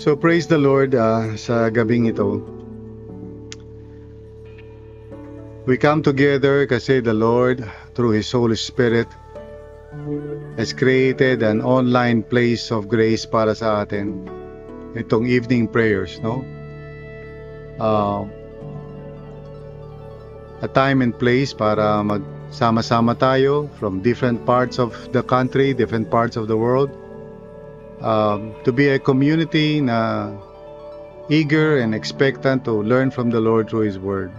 So praise the Lord uh, sa gabing ito. We come together kasi the Lord, through His Holy Spirit, has created an online place of grace para sa atin. Itong evening prayers, no? Uh, a time and place para magsama-sama tayo from different parts of the country, different parts of the world um, to be a community na eager and expectant to learn from the Lord through His Word.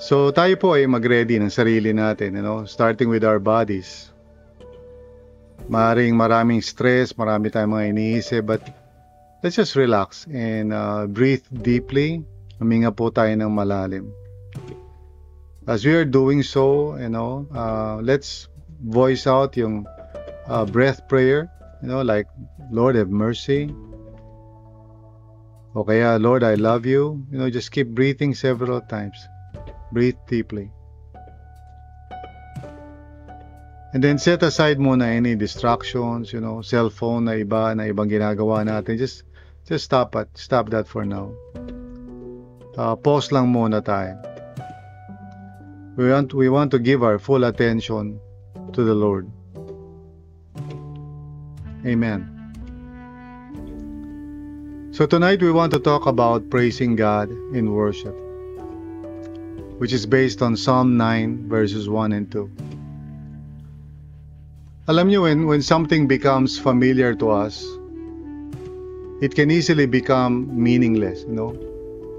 So tayo po ay mag-ready ng sarili natin, you know, starting with our bodies. Maring maraming stress, marami tayong mga iniisip, but let's just relax and uh, breathe deeply. Huminga po tayo ng malalim. As we are doing so, you know, uh, let's voice out yung uh, breath prayer, you know, like, Lord, have mercy. O kaya, Lord, I love you. You know, just keep breathing several times. Breathe deeply. And then set aside muna any distractions, you know, cell phone na iba na ibang ginagawa natin. Just just stop it. Stop that for now. Uh, pause lang muna tayo. We want we want to give our full attention to the Lord. Amen. So tonight we want to talk about praising God in worship, which is based on Psalm 9 verses 1 and 2. Alam niyo when, when something becomes familiar to us, it can easily become meaningless, you know?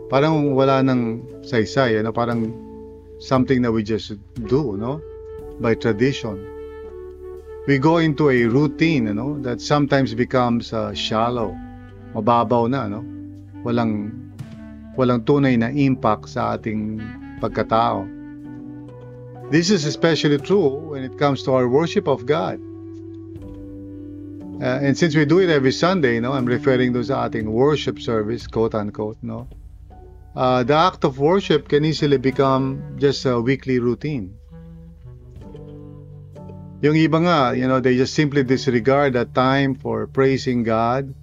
Parang wala nang saysay, know? parang something that we just do, no? By tradition we go into a routine, you know, that sometimes becomes uh, shallow. Mababaw na, no? Walang walang tunay na impact sa ating pagkatao. This is especially true when it comes to our worship of God. Uh, and since we do it every Sunday, no, I'm referring to sa ating worship service, quote unquote, no. Uh, the act of worship can easily become just a weekly routine. Yung iba nga, you know, they just simply disregard that time for praising God,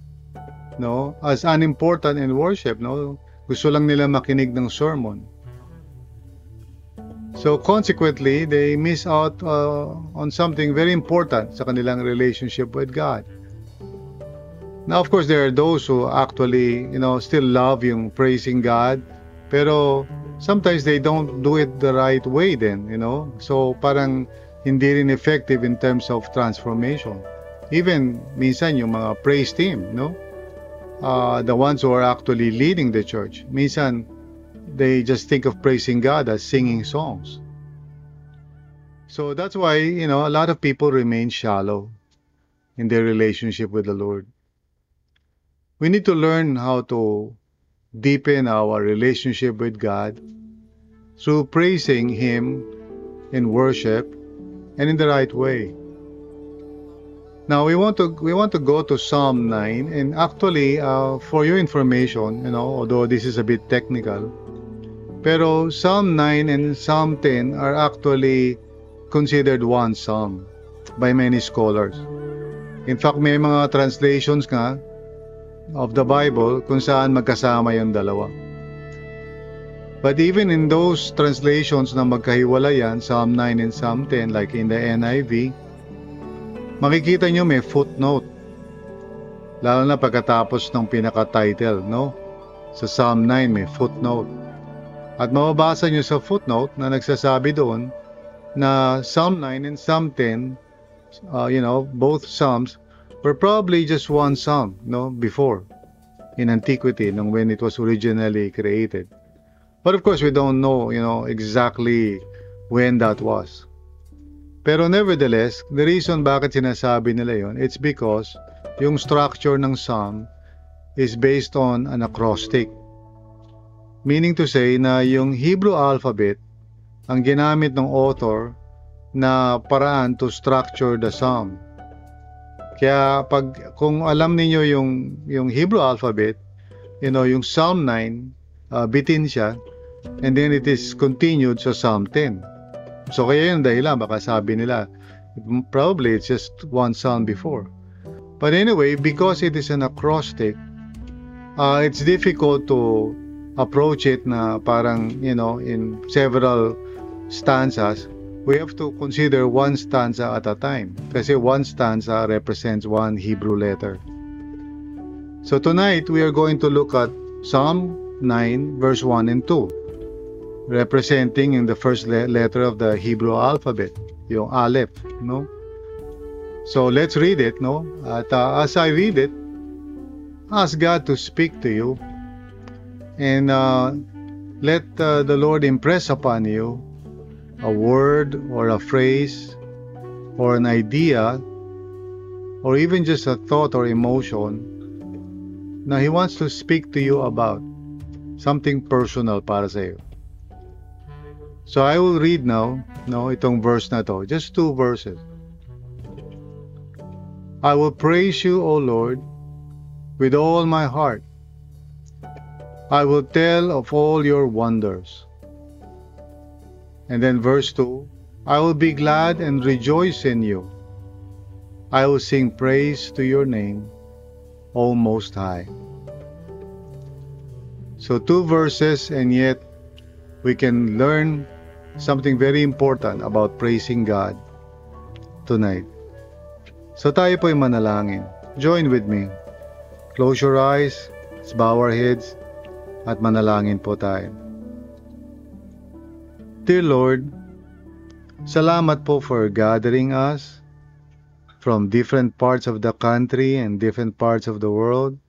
no, as unimportant in worship, no. Gusto lang nila makinig ng sermon. So consequently, they miss out uh, on something very important sa kanilang relationship with God. Now, of course, there are those who actually, you know, still love yung praising God, pero sometimes they don't do it the right way then, you know. So parang hindi rin effective in terms of transformation. Even minsan yung mga praise team, no? Uh, the ones who are actually leading the church, minsan they just think of praising God as singing songs. So that's why, you know, a lot of people remain shallow in their relationship with the Lord. We need to learn how to deepen our relationship with God through praising Him in worship and in the right way. Now we want to we want to go to Psalm 9 and actually uh, for your information, you know, although this is a bit technical, pero Psalm 9 and Psalm 10 are actually considered one psalm by many scholars. In fact, may mga translations nga of the Bible kung saan magkasama yung dalawa. But even in those translations na magkahiwalayan, Psalm 9 and Psalm 10, like in the NIV, makikita nyo may footnote. Lalo na pagkatapos ng pinaka-title, no? Sa Psalm 9 may footnote. At mababasa nyo sa footnote na nagsasabi doon na Psalm 9 and Psalm 10, uh, you know, both Psalms were probably just one Psalm, no, before in antiquity, nung when it was originally created. But of course, we don't know, you know, exactly when that was. Pero nevertheless, the reason bakit sinasabi nila yon, it's because yung structure ng psalm is based on an acrostic. Meaning to say na yung Hebrew alphabet ang ginamit ng author na paraan to structure the psalm. Kaya pag kung alam niyo yung yung Hebrew alphabet, you know, yung Psalm 9 uh, bitin siya and then it is continued sa Psalm 10. So kaya yun dahilan, baka sabi nila, probably it's just one sound before. But anyway, because it is an acrostic, uh, it's difficult to approach it na parang, you know, in several stanzas. We have to consider one stanza at a time. Kasi one stanza represents one Hebrew letter. So tonight, we are going to look at Psalm 9, verse 1 and 2 representing in the first le- letter of the Hebrew alphabet, yung Aleph, no? So let's read it, no? At uh, as I read it, ask God to speak to you and uh, let uh, the Lord impress upon you a word or a phrase or an idea or even just a thought or emotion na He wants to speak to you about something personal para sa. So I will read now, no, itong verse na to, just two verses. I will praise you, O Lord, with all my heart. I will tell of all your wonders. And then verse 2 I will be glad and rejoice in you. I will sing praise to your name, O Most High. So, two verses, and yet we can learn something very important about praising God tonight. So tayo po'y manalangin. Join with me. Close your eyes, let's bow our heads, at manalangin po tayo. Dear Lord, salamat po for gathering us from different parts of the country and different parts of the world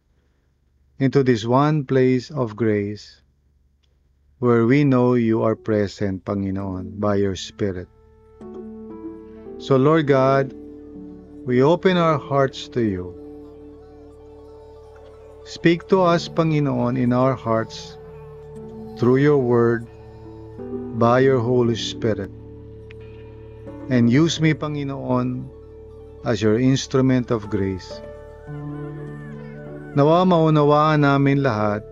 into this one place of grace where we know you are present, Panginoon, by your Spirit. So, Lord God, we open our hearts to you. Speak to us, Panginoon, in our hearts through your word, by your Holy Spirit. And use me, Panginoon, as your instrument of grace. Nawa maunawaan namin lahat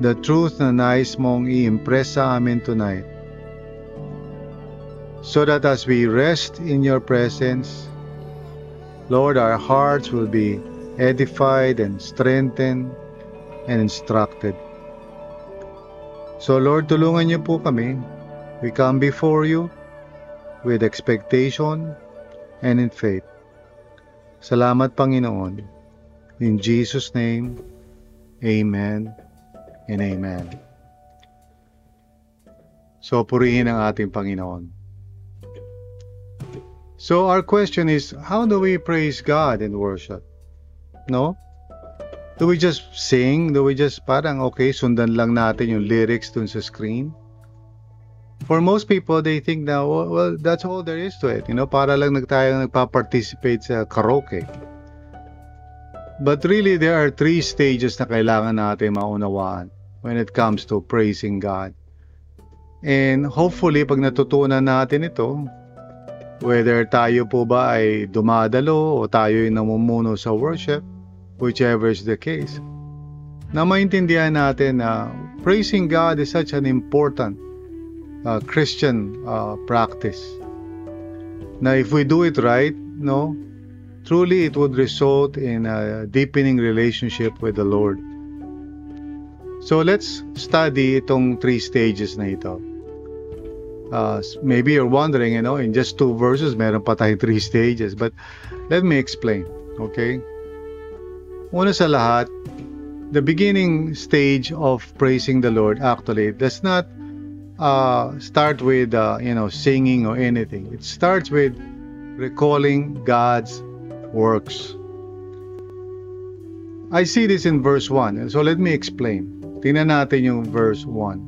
the truth na nais mong i-impress sa amin tonight. So that as we rest in your presence, Lord, our hearts will be edified and strengthened and instructed. So Lord, tulungan niyo po kami. We come before you with expectation and in faith. Salamat Panginoon. In Jesus' name, Amen and Amen. So, purihin ang ating Panginoon. So, our question is, how do we praise God in worship? No? Do we just sing? Do we just parang, okay, sundan lang natin yung lyrics dun sa screen? For most people, they think na, well, well that's all there is to it. You know, para lang nag tayo nagpa-participate sa karaoke. But really, there are three stages na kailangan natin maunawaan when it comes to praising God. And hopefully, pag natutunan natin ito, whether tayo po ba ay dumadalo o tayo ay namumuno sa worship, whichever is the case, na maintindihan natin na praising God is such an important uh, Christian uh, practice. Na if we do it right, no, truly it would result in a deepening relationship with the Lord. So let's study itong three stages na ito. Uh, maybe you're wondering, you know, in just two verses, meron pa tayong three stages. But let me explain, okay? Una sa lahat, the beginning stage of praising the Lord actually does not uh, start with, uh, you know, singing or anything. It starts with recalling God's works. I see this in verse 1. So let me explain. Tingnan natin yung verse 1.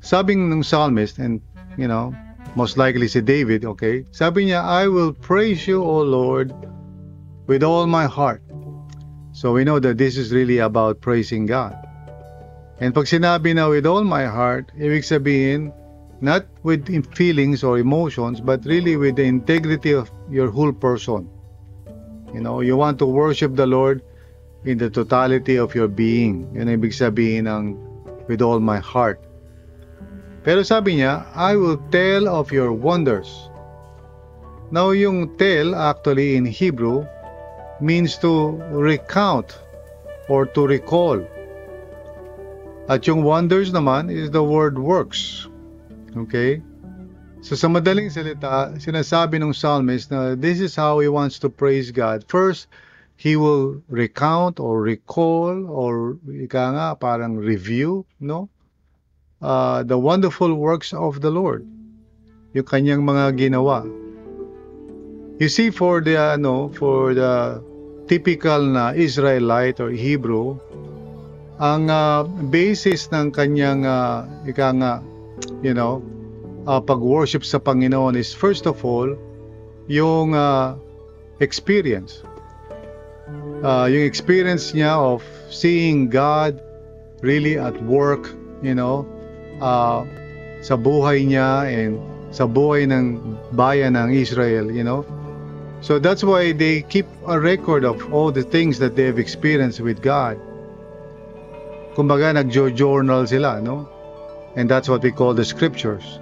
Sabing ng psalmist, and you know, most likely si David, okay? Sabi niya, I will praise you, O Lord, with all my heart. So we know that this is really about praising God. And pag sinabi na with all my heart, ibig sabihin, not with feelings or emotions, but really with the integrity of your whole person. You know, you want to worship the Lord in the totality of your being. Yun ang ibig sabihin ng with all my heart. Pero sabi niya, I will tell of your wonders. Now, yung tell actually in Hebrew means to recount or to recall. At yung wonders naman is the word works. Okay? So sa madaling salita, sinasabi ng psalmist na this is how he wants to praise God. First, he will recount or recall or ika nga parang review, no? Uh, the wonderful works of the Lord. Yung kanyang mga ginawa. You see for the ano, for the typical na Israelite or Hebrew, ang uh, basis ng kanyang uh, ika nga, you know, uh, pag-worship sa Panginoon is first of all yung uh, experience. Uh, yung experience niya of seeing God really at work, you know, uh, sa buhay niya and sa buhay ng bayan ng Israel, you know. So that's why they keep a record of all the things that they have experienced with God. Kumbaga, nag-journal sila, no? And that's what we call the scriptures.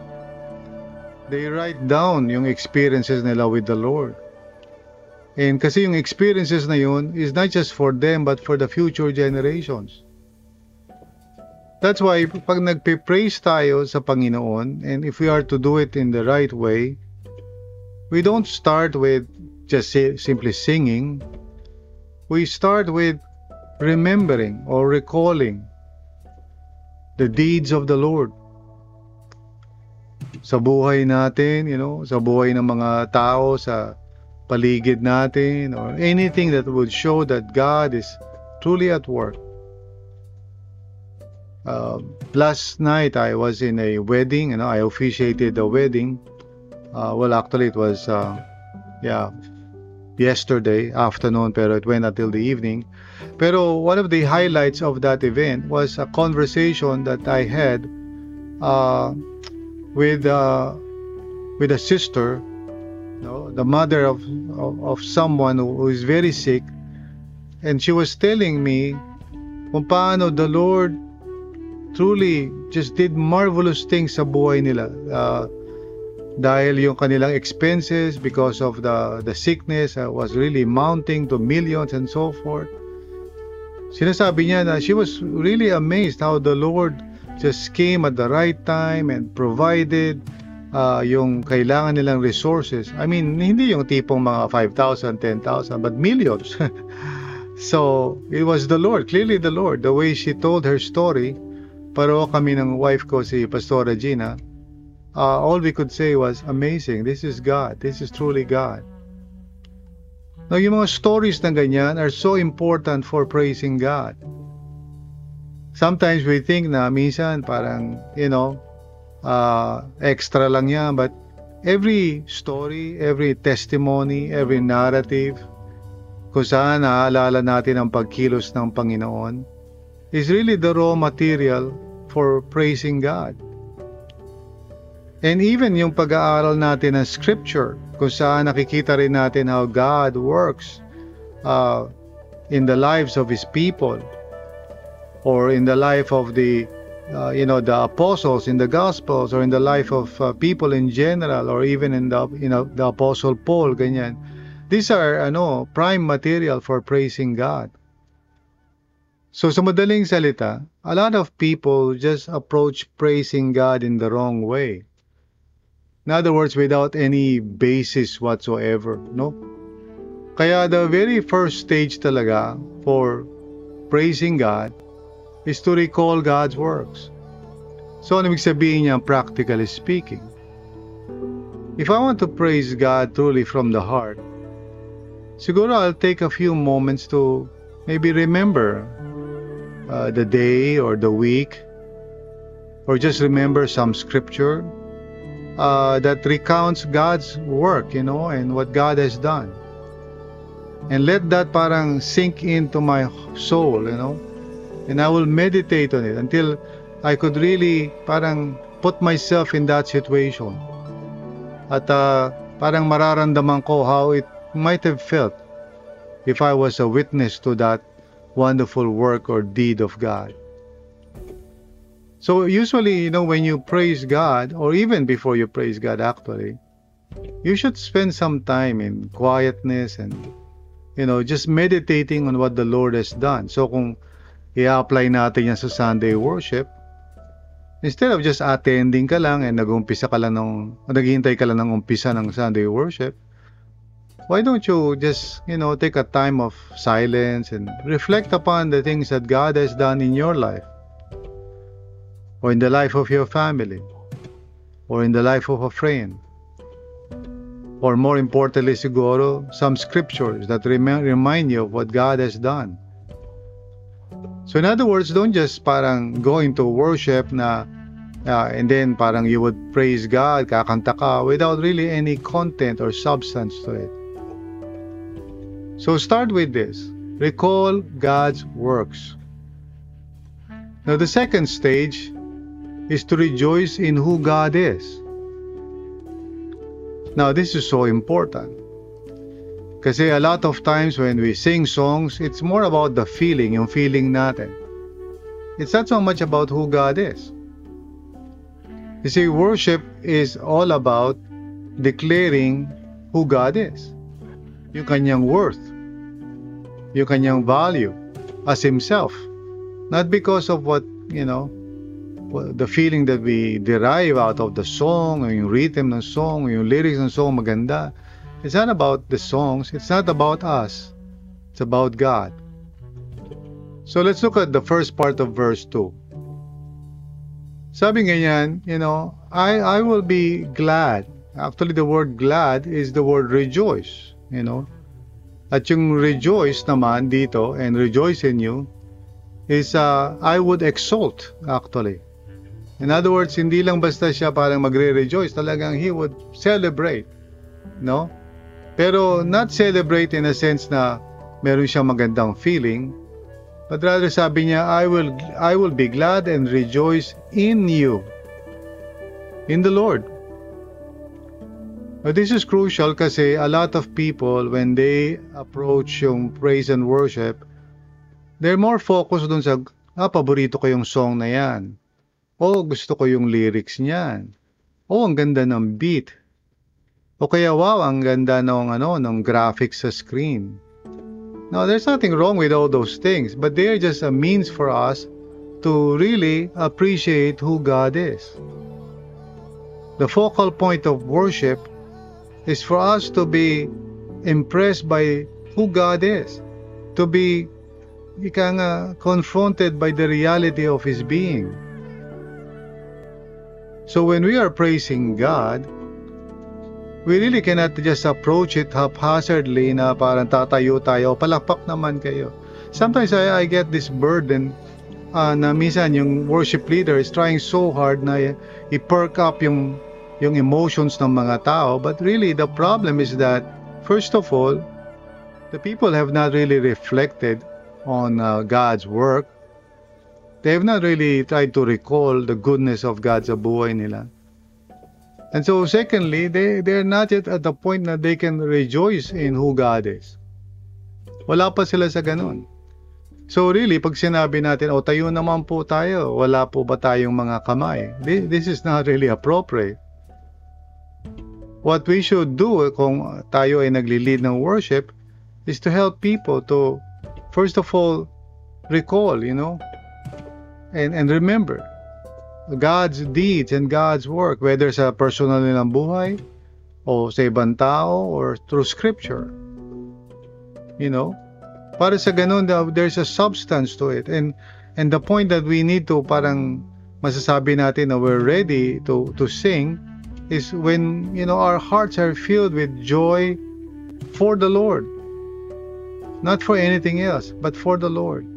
They write down yung experiences nila with the Lord. And kasi yung experiences na yun is not just for them but for the future generations. That's why pag nagpe-praise tayo sa Panginoon and if we are to do it in the right way, we don't start with just simply singing. We start with remembering or recalling the deeds of the Lord sa buhay natin, you know, sa buhay ng mga tao, sa paligid natin, or anything that would show that God is truly at work. Uh, last night I was in a wedding, you know, I officiated a wedding. Uh, well, actually, it was, uh, yeah, yesterday afternoon, pero it went until the evening. Pero one of the highlights of that event was a conversation that I had uh, with uh, with a sister, know, the mother of, of, of someone who is very sick, and she was telling me kung paano the Lord truly just did marvelous things sa buhay nila. Uh, dahil yung kanilang expenses because of the the sickness uh, was really mounting to millions and so forth. Sinasabi niya na she was really amazed how the Lord just came at the right time and provided uh, yung kailangan nilang resources. I mean, hindi yung tipong mga 5,000, 10,000, but millions. so, it was the Lord, clearly the Lord. The way she told her story, paro kami ng wife ko, si Pastora Gina, uh, all we could say was, amazing, this is God, this is truly God. Now, yung mga stories na ganyan are so important for praising God sometimes we think na minsan parang, you know, uh, extra lang yan. But every story, every testimony, every narrative, kung saan naaalala natin ang pagkilos ng Panginoon, is really the raw material for praising God. And even yung pag-aaral natin ng Scripture, kung saan nakikita rin natin how God works uh, in the lives of His people, or in the life of the uh, you know the apostles in the gospels or in the life of uh, people in general or even in the you know the apostle Paul ganyan. These are ano prime material for praising God. So sa madaling salita a lot of people just approach praising God in the wrong way. In other words without any basis whatsoever no? Kaya the very first stage talaga for praising God is to recall God's works. So, ano ibig sabihin niya practically speaking? If I want to praise God truly from the heart, siguro I'll take a few moments to maybe remember uh, the day or the week or just remember some scripture uh, that recounts God's work, you know, and what God has done. And let that parang sink into my soul, you know. And I will meditate on it until I could really parang put myself in that situation. At uh, parang mararamdaman ko how it might have felt if I was a witness to that wonderful work or deed of God. So usually, you know, when you praise God, or even before you praise God actually, you should spend some time in quietness and, you know, just meditating on what the Lord has done. So kung i-apply natin yan sa Sunday worship, instead of just attending ka lang and nag-umpisa ka lang ng, naghihintay ka lang ng umpisa ng Sunday worship, why don't you just, you know, take a time of silence and reflect upon the things that God has done in your life? or in the life of your family, or in the life of a friend, or more importantly siguro, some scriptures that rem- remind you of what God has done. So in other words, don't just parang go into worship na uh, and then parang you would praise God, kakanta ka, without really any content or substance to it. So start with this. Recall God's works. Now the second stage is to rejoice in who God is. Now, this is so important. Kasi a lot of times when we sing songs, it's more about the feeling, yung feeling natin. It's not so much about who God is. You see, worship is all about declaring who God is. Yung kanyang worth. Yung kanyang value as Himself. Not because of what, you know, the feeling that we derive out of the song, yung rhythm ng song, yung lyrics ng song maganda, it's not about the songs, it's not about us. It's about God. So let's look at the first part of verse 2. Sabi ganyan, you know, I, I will be glad. Actually, the word glad is the word rejoice, you know. At yung rejoice naman dito, and rejoice in you, is uh, I would exult, actually. In other words, hindi lang basta siya parang magre-rejoice, talagang he would celebrate, no? Pero not celebrate in a sense na meron siyang magandang feeling, but rather sabi niya, I will I will be glad and rejoice in you. In the Lord. Now, this is crucial kasi a lot of people when they approach yung praise and worship, they're more focused dun sa, ah, paborito ko yung song na yan Oh, gusto ko yung lyrics niyan. Oh, ang ganda ng beat. O kaya wow, ang ganda ng ano, ng graphics sa screen. Now, there's nothing wrong with all those things, but they're just a means for us to really appreciate who God is. The focal point of worship is for us to be impressed by who God is, to be ika nga, confronted by the reality of His being. So when we are praising God, we really cannot just approach it haphazardly na parang tatayo tayo, palakpak naman kayo. Sometimes I, I get this burden uh, na minsan yung worship leader is trying so hard na i-perk up yung yung emotions ng mga tao. But really, the problem is that, first of all, the people have not really reflected on uh, God's work. They have not really tried to recall the goodness of God sa buhay nila. And so secondly, they, they're not yet at the point na they can rejoice in who God is. Wala pa sila sa ganun. So really, pag sinabi natin, o oh, tayo naman po tayo, wala po ba tayong mga kamay? This, this is not really appropriate. What we should do kung tayo ay nagli-lead ng worship is to help people to, first of all, recall, you know, And, and remember, God's deeds and God's work, whether sa personal nilang buhay, o sa ibang tao, or through scripture. You know? Para sa ganun, there's a substance to it. And, and the point that we need to parang masasabi natin na we're ready to, to sing is when, you know, our hearts are filled with joy for the Lord. Not for anything else, but for the Lord.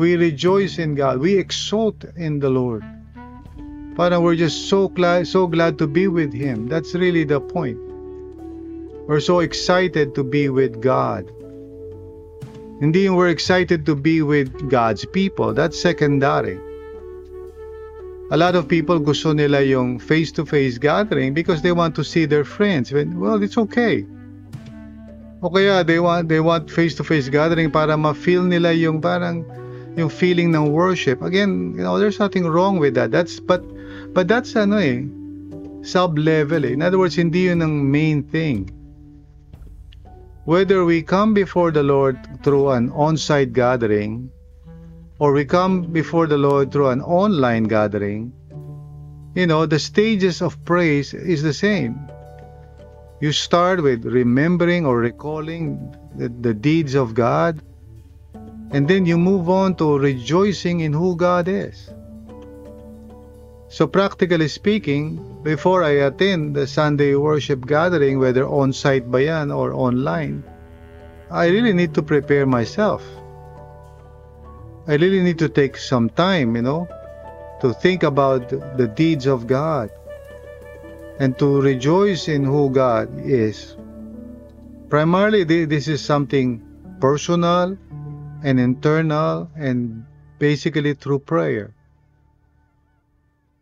We rejoice in God. We exult in the Lord. Parang we're just so glad, so glad to be with Him. That's really the point. We're so excited to be with God. Hindi yung we're excited to be with God's people. That's secondary. A lot of people gusto nila yung face-to-face gathering because they want to see their friends. Well, it's okay. O kaya they want they want face-to-face gathering para ma-feel nila yung parang yung feeling ng worship. Again, you know, there's nothing wrong with that. That's but but that's ano eh sub-level eh. In other words, hindi yun ang main thing. Whether we come before the Lord through an on-site gathering or we come before the Lord through an online gathering, you know, the stages of praise is the same. You start with remembering or recalling the, the deeds of God, and then you move on to rejoicing in who God is. So, practically speaking, before I attend the Sunday worship gathering, whether on site ba yan or online, I really need to prepare myself. I really need to take some time, you know, to think about the deeds of God and to rejoice in who God is. Primarily, this is something personal and internal and basically through prayer.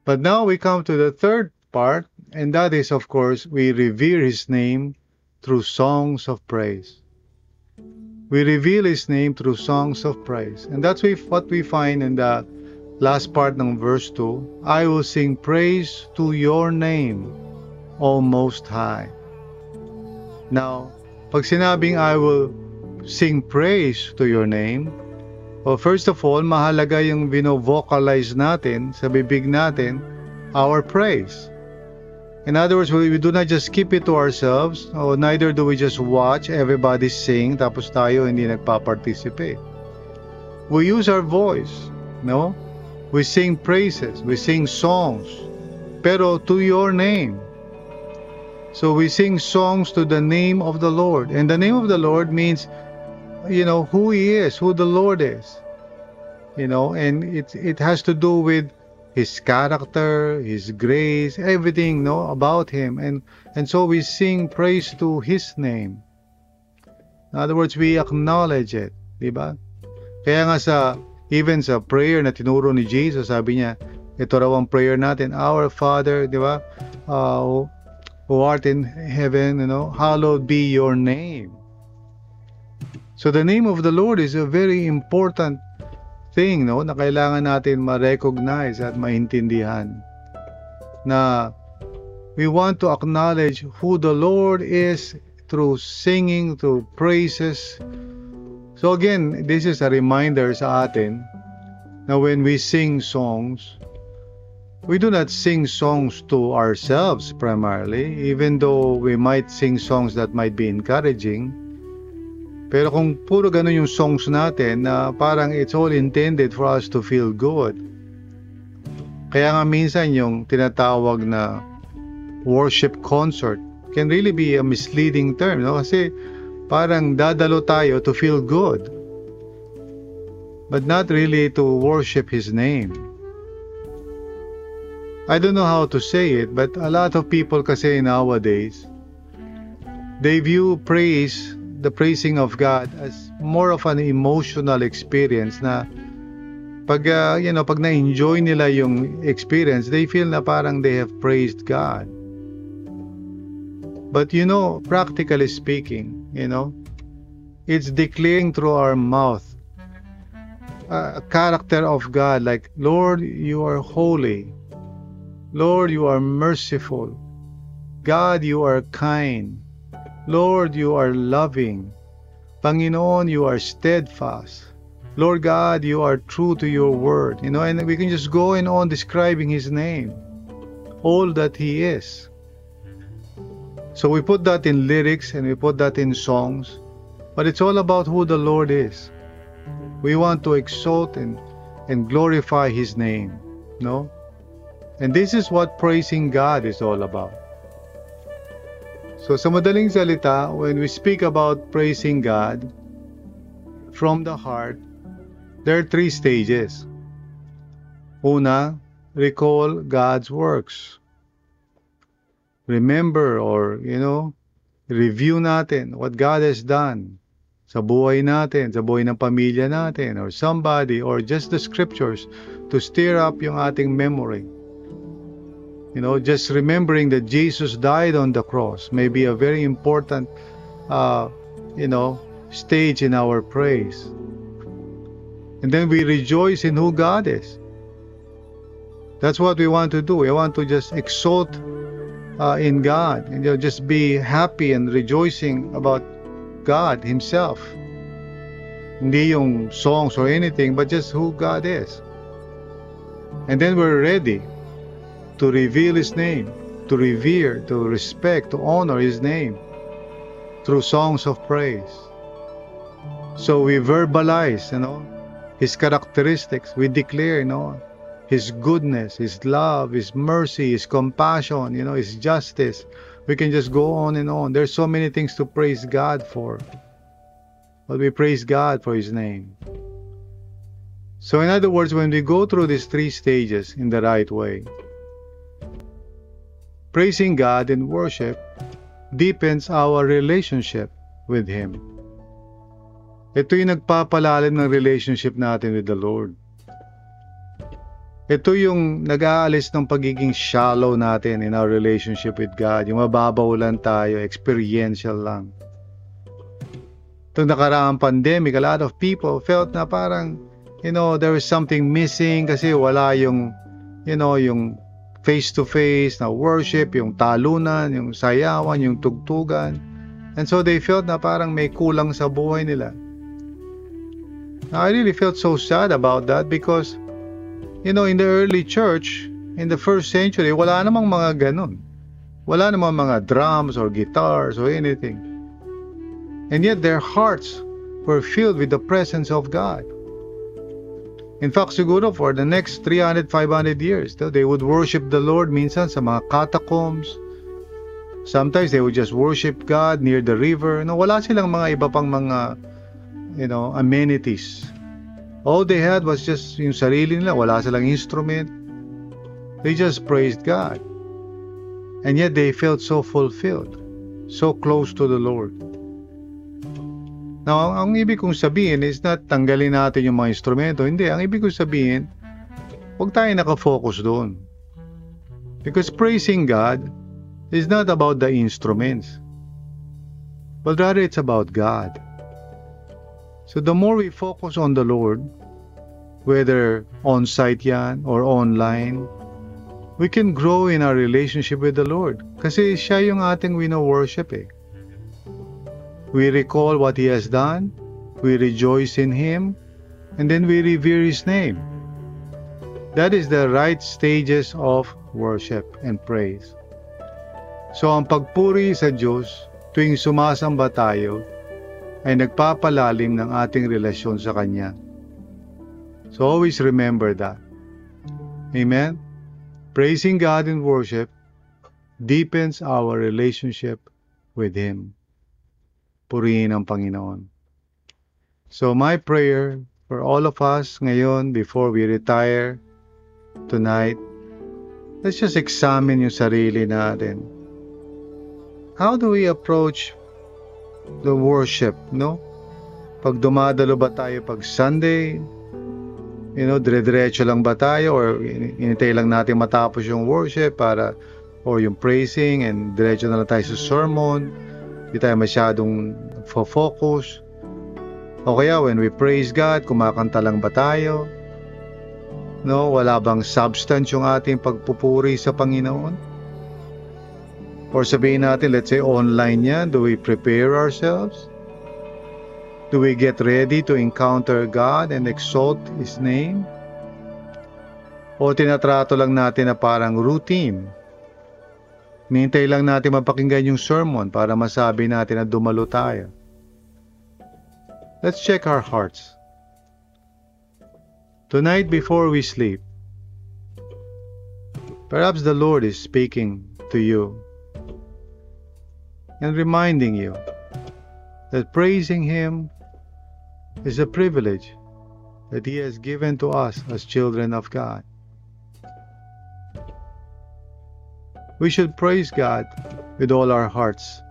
But now we come to the third part, and that is, of course, we revere His name through songs of praise. We reveal His name through songs of praise. And that's what we find in the last part ng verse 2. I will sing praise to your name, O Most High. Now, pag sinabing I will sing praise to your name, Well, first of all, mahalaga yung vino-vocalize natin sa bibig natin our praise. In other words, we, we do not just keep it to ourselves, or neither do we just watch everybody sing tapos tayo hindi nagpa-participate. We use our voice, no? We sing praises, we sing songs, pero to your name. So we sing songs to the name of the Lord. And the name of the Lord means you know who he is who the lord is you know and it it has to do with his character his grace everything no about him. And and so we sing praise to his name. In other words we acknowledge it di ba? Kaya nga sa even sa prayer na tinuro ni Jesus sabi niya ito raw ang prayer natin our father di ba? Uh, who art in heaven you know hallowed be your name So the name of the Lord is a very important thing no na kailangan natin ma-recognize at maintindihan na we want to acknowledge who the Lord is through singing, through praises. So again, this is a reminder sa atin na when we sing songs, we do not sing songs to ourselves primarily, even though we might sing songs that might be encouraging. Pero kung puro ganun yung songs natin na parang it's all intended for us to feel good. Kaya nga minsan yung tinatawag na worship concert can really be a misleading term, no? Kasi parang dadalo tayo to feel good. But not really to worship His name. I don't know how to say it, but a lot of people kasi nowadays, they view praise the praising of God as more of an emotional experience na pag uh, you know pag na-enjoy nila yung experience they feel na parang they have praised God. But you know practically speaking you know it's declaring through our mouth a character of God like Lord you are holy. Lord you are merciful. God you are kind Lord, you are loving. Panginoon, you are steadfast. Lord God, you are true to your word. You know, and we can just go and on describing his name, all that he is. So we put that in lyrics and we put that in songs, but it's all about who the Lord is. We want to exalt and, and glorify his name, no? And this is what praising God is all about. So sa madaling salita, when we speak about praising God from the heart, there are three stages. Una, recall God's works. Remember or, you know, review natin what God has done sa buhay natin, sa buhay ng pamilya natin, or somebody, or just the scriptures to stir up yung ating memory. You know, just remembering that Jesus died on the cross may be a very important, uh, you know, stage in our praise. And then we rejoice in who God is. That's what we want to do. We want to just exalt uh, in God and you know, just be happy and rejoicing about God Himself. Hindi yung songs or anything, but just who God is. And then we're ready to reveal His name, to revere, to respect, to honor His name through songs of praise. So we verbalize, you know, His characteristics. We declare, you know, His goodness, His love, His mercy, His compassion, you know, His justice. We can just go on and on. There's so many things to praise God for. But we praise God for His name. So, in other words, when we go through these three stages in the right way, praising God in worship deepens our relationship with Him. Ito yung nagpapalalim ng relationship natin with the Lord. Ito yung nag-aalis ng pagiging shallow natin in our relationship with God. Yung mababaw lang tayo, experiential lang. Itong nakaraang pandemic, a lot of people felt na parang, you know, there was something missing kasi wala yung, you know, yung face-to-face na worship, yung talunan, yung sayawan, yung tugtugan. And so they felt na parang may kulang sa buhay nila. Now, I really felt so sad about that because you know, in the early church, in the first century, wala namang mga ganun. Wala namang mga drums or guitars or anything. And yet their hearts were filled with the presence of God. In fact, siguro for the next 300, 500 years, they would worship the Lord minsan sa mga catacombs. Sometimes they would just worship God near the river. No, wala silang mga iba pang mga, you know, amenities All they had was just yung sarili nila, wala silang instrument. They just praised God. And yet they felt so fulfilled, so close to the Lord. Now, ang, ang ibig kong sabihin is not tanggalin natin yung mga instrumento. Hindi, ang ibig kong sabihin, huwag tayo nakafocus doon. Because praising God is not about the instruments, but rather it's about God. So the more we focus on the Lord, whether on-site yan or online, we can grow in our relationship with the Lord. Kasi siya yung ating wino-worship eh. We recall what He has done, we rejoice in Him, and then we revere His name. That is the right stages of worship and praise. So ang pagpuri sa Diyos tuwing sumasamba tayo ay nagpapalalim ng ating relasyon sa Kanya. So always remember that. Amen? Praising God in worship deepens our relationship with Him. Purihin ang Panginoon. So my prayer for all of us ngayon before we retire tonight, let's just examine yung sarili natin. How do we approach the worship, no? Pag dumadalo ba tayo pag Sunday, you know, dire-diretso lang ba tayo or inintay lang natin matapos yung worship para or yung praising and diretso na lang tayo sa sermon. Hindi tayo masyadong focus. O kaya when we praise God, kumakanta lang ba tayo? No, wala bang substance yung ating pagpupuri sa Panginoon? Or sabihin natin, let's say online yan, do we prepare ourselves? Do we get ready to encounter God and exalt His name? O tinatrato lang natin na parang routine? Nintay lang natin mapakinggan yung sermon para masabi natin na dumalo tayo. Let's check our hearts. Tonight before we sleep, perhaps the Lord is speaking to you and reminding you that praising Him is a privilege that He has given to us as children of God. We should praise God with all our hearts.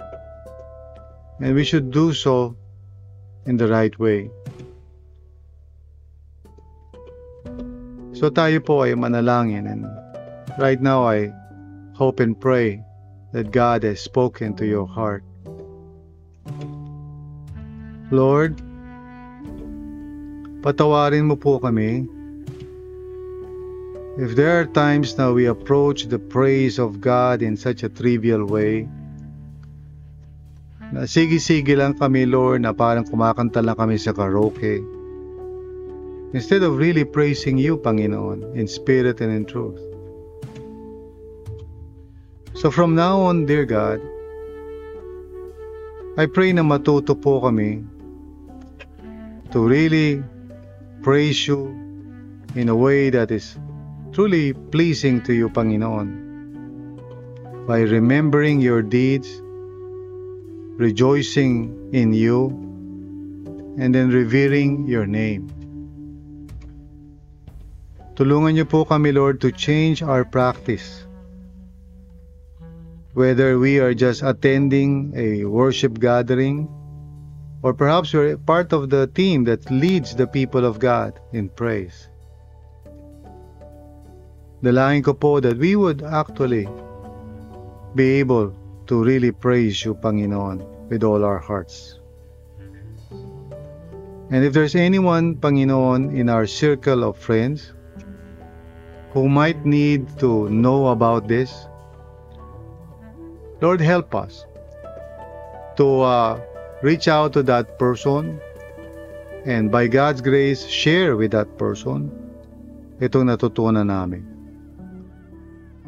And we should do so in the right way. So tayo po ay manalangin and right now I hope and pray that God has spoken to your heart. Lord, patawarin mo po kami if there are times now we approach the praise of God in such a trivial way, na sige-sige lang kami, Lord, na parang kumakanta lang kami sa karaoke. Instead of really praising you, Panginoon, in spirit and in truth. So from now on, dear God, I pray na matuto po kami to really praise you in a way that is truly pleasing to you, Panginoon, by remembering your deeds, rejoicing in you, and then revering your name. Tulungan niyo po kami, Lord, to change our practice. Whether we are just attending a worship gathering, or perhaps we're part of the team that leads the people of God in praise. Dalangin ko po that we would actually be able to really praise you, Panginoon, with all our hearts. And if there's anyone, Panginoon, in our circle of friends who might need to know about this, Lord, help us to uh, reach out to that person and by God's grace, share with that person itong natutunan namin.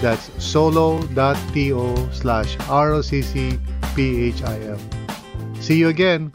That's solo.to slash ROCCPHIL. See you again.